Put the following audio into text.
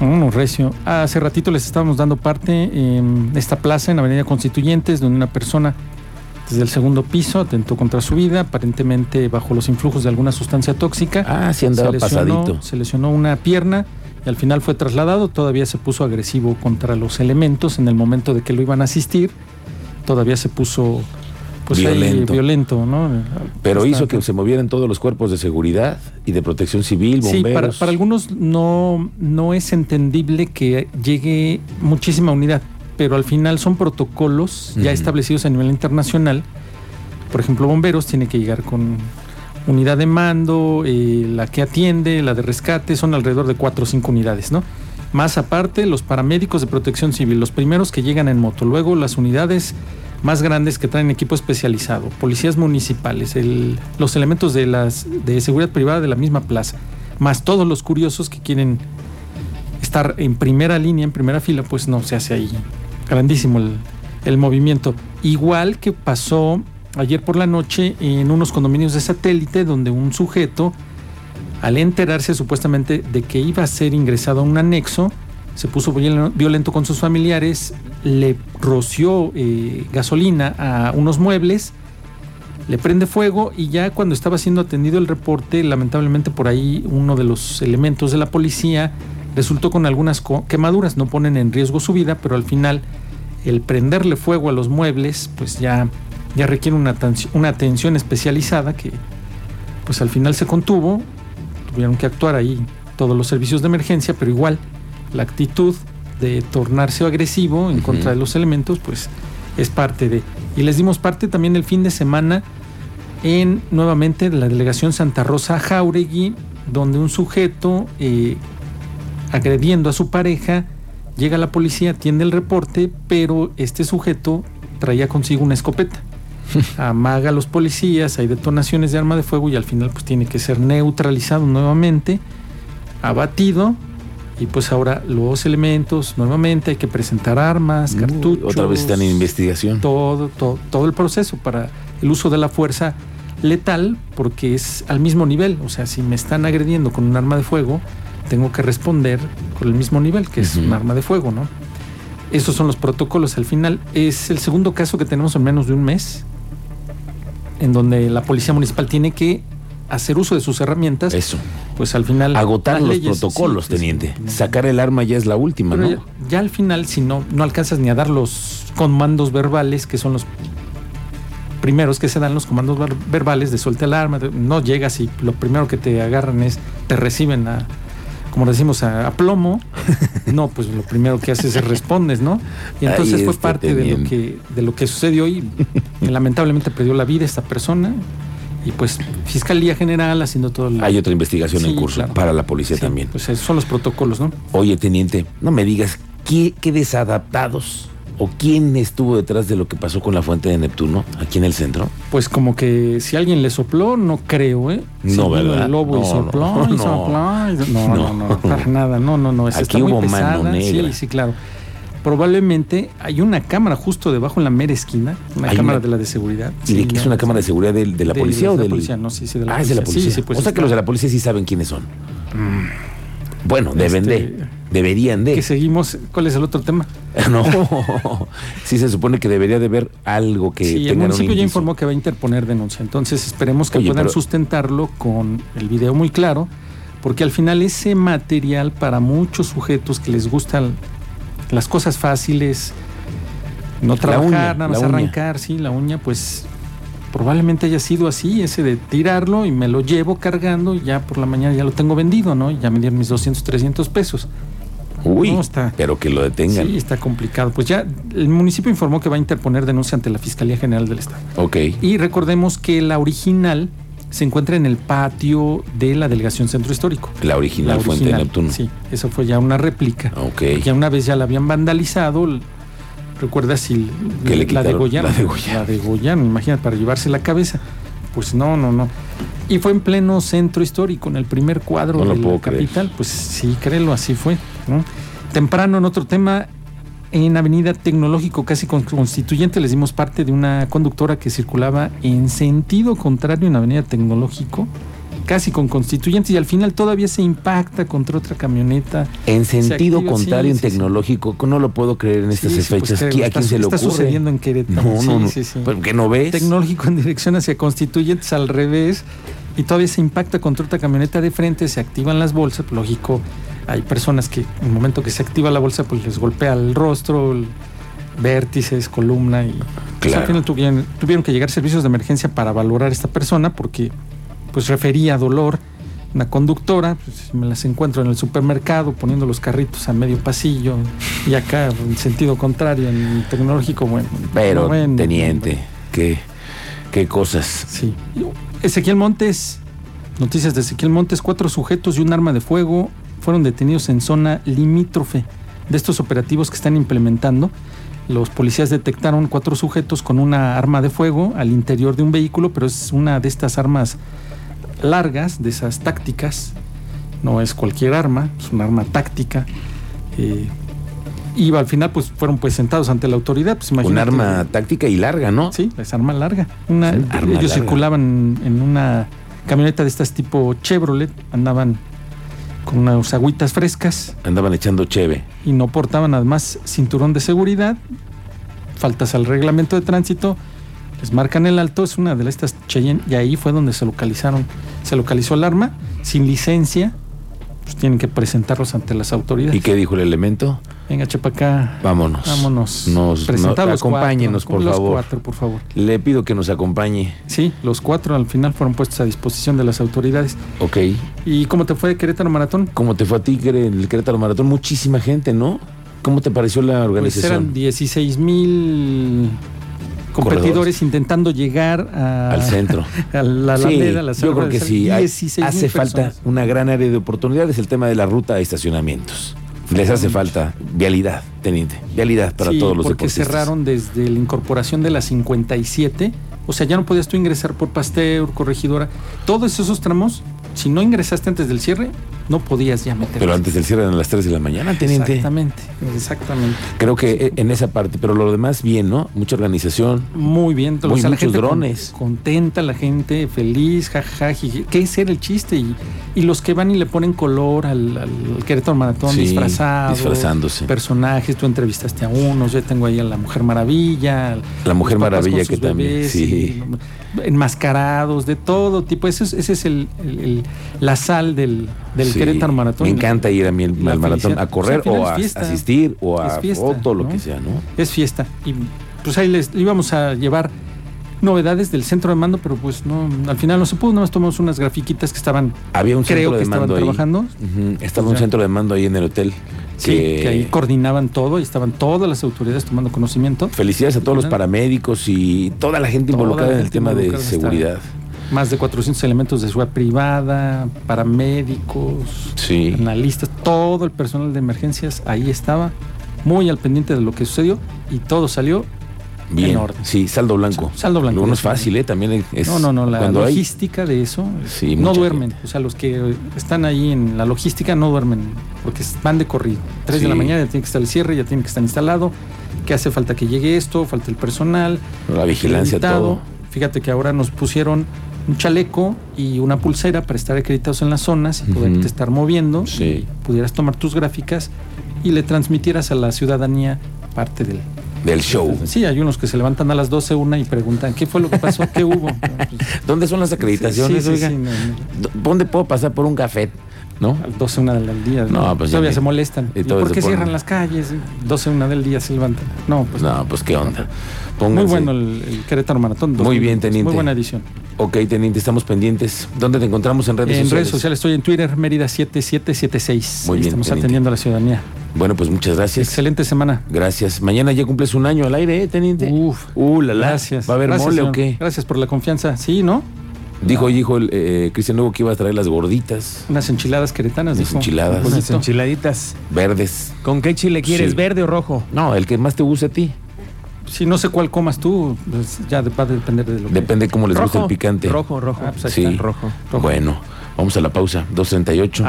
Uno recio. Hace ratito les estábamos dando parte en esta plaza en Avenida Constituyentes, donde una persona desde el segundo piso atentó contra su vida, aparentemente bajo los influjos de alguna sustancia tóxica. Ah, sí andaba se lesionó, pasadito. Se lesionó una pierna y al final fue trasladado. Todavía se puso agresivo contra los elementos en el momento de que lo iban a asistir. Todavía se puso pues, ahí Violento. ¿no? Pero hizo que se movieran todos los cuerpos de seguridad y de protección civil, Sí, bomberos. para, para algunos no, no es entendible que llegue muchísima unidad, pero al final son protocolos ya establecidos a nivel internacional. Por ejemplo, bomberos tiene que llegar con unidad de mando, eh, la que atiende, la de rescate, son alrededor de cuatro o cinco unidades, ¿no? Más aparte, los paramédicos de protección civil, los primeros que llegan en moto, luego las unidades más grandes que traen equipo especializado, policías municipales, los elementos de, las, de seguridad privada de la misma plaza, más todos los curiosos que quieren estar en primera línea, en primera fila, pues no se hace ahí grandísimo el, el movimiento. Igual que pasó ayer por la noche en unos condominios de satélite donde un sujeto, al enterarse supuestamente de que iba a ser ingresado a un anexo, se puso viol- violento con sus familiares, le roció eh, gasolina a unos muebles, le prende fuego y ya cuando estaba siendo atendido el reporte, lamentablemente por ahí uno de los elementos de la policía resultó con algunas quemaduras, no ponen en riesgo su vida, pero al final el prenderle fuego a los muebles, pues ya, ya requiere una, una atención especializada que pues al final se contuvo, tuvieron que actuar ahí todos los servicios de emergencia, pero igual la actitud de tornarse agresivo en contra de los elementos, pues es parte de. Y les dimos parte también el fin de semana en nuevamente la delegación Santa Rosa Jauregui, donde un sujeto eh, agrediendo a su pareja, llega la policía, atiende el reporte, pero este sujeto traía consigo una escopeta. Amaga a los policías, hay detonaciones de arma de fuego y al final pues tiene que ser neutralizado nuevamente, abatido y pues ahora los elementos nuevamente hay que presentar armas, cartuchos, Otra vez están en investigación. todo, todo, todo el proceso para el uso de la fuerza letal, porque es al mismo nivel. O sea, si me están agrediendo con un arma de fuego, tengo que responder con el mismo nivel, que es un arma de fuego, ¿no? Esos son los protocolos. Al final es el segundo caso que tenemos en menos de un mes, en donde la policía municipal tiene que hacer uso de sus herramientas. Eso. Pues al final Agotar los leyes- protocolos, sí, teniente. Sacar el arma ya es la última, Pero ¿no? ya, ya al final, si no, no alcanzas ni a dar los comandos verbales, que son los primeros que se dan, los comandos ver- verbales de suelta el arma, de- no llegas y lo primero que te agarran es, te reciben a, como decimos, a, a plomo. No, pues lo primero que haces es respondes, ¿no? Y entonces fue parte de lo, que, de lo que sucedió y lamentablemente perdió la vida esta persona. Y pues Fiscalía General haciendo todo el... Hay otra investigación en curso claro. para la policía Sí, también. Pues esos son los protocolos, ¿no? Oye, teniente, no me digas qué, qué desadaptados o quién estuvo detrás de lo que pasó con la fuente de Neptuno aquí en el centro. Pues como que si alguien le sopló, no creo, ¿eh? No, Si ¿verdad? El lobo y No, sopló, no, y sopló, y- no, no, no, No. para nada, no, no, no. Aquí está muy hubo mano pesada. negra. Sí, sí, claro. Probablemente hay una cámara justo debajo en la mera esquina, una cámara una- de la de seguridad. ¿Y de Sí, es una cámara de seguridad de, la De- policía o de del la policía, no, sí, sí, de la Ah, es de la policía. Sí, sí, pues o sea que los de la policía sí saben quiénes son. Bueno, deben Este, de. Deberían de. Que seguimos, ¿cuál es el otro tema? No. sí se supone que debería de haber algo que sí, el municipio ya informó que va a interponer denuncia. Entonces esperemos que Oye, puedan pero- sustentarlo con el video muy claro, porque al final ese material para muchos sujetos que les gustan las cosas fáciles, no trabajar, uña, nada más uña. arrancar, sí, la uña, pues probablemente haya sido así, ese de tirarlo y me lo llevo cargando y ya por la mañana ya lo tengo vendido, ¿no? Ya me dieron mis 200, 300 pesos. Uy, No, está- pero que lo detengan. Sí, está complicado. Pues ya el municipio informó que va a interponer denuncia ante la Fiscalía General del Estado. Ok. Y recordemos que la original se encuentra en el patio de la delegación centro histórico. La original, La fuente de Neptuno. Sí, eso fue ya una réplica. Ok. Ya una vez ya la habían vandalizado. ¿Recuerdas si Que le la degollaron? la degollaron. La degollaron, imagínate, para llevarse la cabeza. Pues no, no, no. Y fue en pleno centro histórico, en el primer cuadro No de la creer. capital. Pues sí, créelo, así fue. ¿no? Temprano, en otro tema, en Avenida Tecnológico, casi con- constituyente, les dimos parte de una conductora que circulaba en sentido contrario en Avenida Tecnológico casi con constituyentes y al final todavía se impacta contra otra camioneta. En Se sentido contrario, sí, en sí, sí. tecnológico, no lo puedo creer en estas pues, fechas. ¿Qui- ¿A está- quién se le está ocurre? sucediendo en Querétaro. No, Sí, no, no. sí, sí. Pues, ¿Qué no ves? Tecnológico en dirección hacia constituyentes al revés y todavía se impacta contra otra camioneta de frente, se activan las bolsas, pues, lógico, hay personas que en el momento que se activa la bolsa pues les golpea el rostro, el- vértices, columna y pues, Claro. al final tuvieron, tuvieron que llegar servicios de emergencia para valorar a esta persona porque pues refería dolor. Una conductora, pues, me las encuentro en el supermercado poniendo los carritos a medio pasillo y acá en sentido contrario en el tecnológico, bueno. Pero, bueno, teniente, qué, qué cosas. Sí. Ezequiel Montes, noticias de Ezequiel Montes, cuatro sujetos y un arma de fuego fueron detenidos en zona limítrofe de estos operativos que están implementando. Los policías detectaron cuatro sujetos con una arma de fuego al interior de un vehículo, pero es una de estas armas largas, de esas tácticas. No es cualquier arma, es una arma táctica. Eh, y al final pues fueron pues sentados ante la autoridad. Pues, Un arma táctica y larga, ¿no? Sí, es arma larga. Una, Sí, arma ellos larga. circulaban en una camioneta de estas tipo Chevrolet, andaban con unas agüitas frescas. Andaban echando cheve. y no portaban además cinturón de seguridad, faltas al reglamento de tránsito, les marcan el alto, es una de estas Cheyenne. Y ahí fue donde se localizaron, se localizó el arma. Sin licencia, pues tienen que presentarlos ante las autoridades. ¿Y qué dijo el elemento? Venga, chepa acá. Vámonos. Vámonos. Nos, Presentar no- los cuatro, acompáñenos, por los favor. cuatro, por favor. Le pido que nos acompañe. Sí, los cuatro al final fueron puestos a disposición de las autoridades. Ok. ¿Y cómo te fue Querétaro Maratón? ¿Cómo te fue a ti, el Querétaro Maratón? Muchísima gente, ¿no? ¿Cómo te pareció la Pues organización? eran 16 mil competidores Corredores. intentando llegar a, Al centro. a la Sí, Alameda, a la yo creo que sí. hay- 16,000 hace falta personas. una gran área de oportunidades el tema de la ruta de estacionamientos. Les hace falta vialidad, teniente. Vialidad para Sí, todos los porque deportistas. cerraron desde la incorporación de la 57. O sea, ya no podías tú ingresar por Pasteur, Corregidora. Todos esos tramos, si no ingresaste antes del cierre, no podías ya meter. Pero antes del cierre eran las 3 de la mañana, teniente. Exactamente, exactamente. Creo que eh, en esa parte, pero lo demás bien, ¿no? Mucha organización. Muy bien, Muy- la muchos gente con- drones. contenta, la gente feliz, jajaja, jiji. ¿Qué es ser el chiste? Y, y los que van y le ponen color al, al Querétaro Maratón Sí, disfrazado, disfrazándose. personajes, tú entrevistaste a unos, yo tengo ahí a la Mujer Maravilla, La Mujer Maravilla que también, sí. y enmascarados, de todo tipo. Ese es, ese es el, el- el- la sal del, del Sí, Querétaro Maratón. Me encanta ir a mí al maratón a correr o a fiesta. asistir o a Es fiesta, foto, lo ¿no? que sea, ¿no? Es fiesta. Y pues ahí les íbamos a llevar novedades del centro de mando, pero pues no, al final no se pudo, nomás tomamos unas grafiquitas que estaban, Había un creo centro que de estaban mando ahí. trabajando. Ujú, Estaba un centro de mando ahí en el hotel. Sí, que ahí coordinaban todo y estaban todas las autoridades tomando conocimiento. Felicidades a todos los paramédicos y toda la gente Toda involucrada la en el tema de seguridad. Más de 400 elementos de seguridad privada, paramédicos, Sí. analistas, todo el personal de emergencias ahí estaba, muy al pendiente de lo que sucedió y todo salió. Bien. en orden. Sí, saldo blanco. Saldo blanco. Luego no es fácil, ¿eh? También es. no, no, no, la hay- logística de eso Sí, no duermen. O sea, los que están ahí en la logística no duermen porque van de corrido. Tres de la mañana ya tiene que estar el cierre, ya tiene que estar instalado. Que hace falta que llegue esto, falta el personal. La vigilancia, todo. Fíjate que ahora nos pusieron un chaleco y una pulsera para estar acreditados en las zonas y poderte estar moviendo. Sí. y pudieras tomar tus gráficas y le transmitieras a la ciudadanía parte del, Del show. Sí, hay unos que se levantan a las 12 una y preguntan, ¿qué fue lo que pasó? ¿Qué hubo? ¿Dónde son las acreditaciones? Sí, sí, oiga? sí, no, no. ¿Dó- ¿Dónde puedo pasar por un café? ¿No? A las 12 una del día. No, pues ya Todavía se molestan. y ¿Y todos ¿Por qué cierran las calles? 12 una del día se levantan. No, pues No, pues qué onda. muy Pónganse. bueno el, el Querétaro Maratón. Muy bien, 2020. teniente. Muy buena edición. Ok, teniente, estamos pendientes. ¿Dónde te encontramos en redes en sociales? redes sociales estoy en Twitter, Mérida 7776. Muy Ahí bien, Estamos teniente. atendiendo a la ciudadanía. Bueno, pues muchas gracias. Excelente semana. Gracias. Mañana ya cumples un año al aire, ¿eh, teniente? Uf. Uh, la, la. Gracias. ¿Va a haber Gracias, mole o qué? Gracias por la confianza. Sí, ¿no? Dijo, dijo el eh, Cristian Lugo que iba a traer las gorditas, Unas enchiladas queretanas. Unas dijo. enchiladas. Un Unas enchiladitas. verdes. ¿Con qué chile quieres? Sí. ¿Verde o rojo? No, el que más te guste a ti. Si no sé cuál comas tú, pues ya de- va a depender de lo que... Depende cómo les gusta el picante. Rojo, rojo. Ah, pues ahí Sí. está. rojo. Bueno, vamos a la pausa. 238.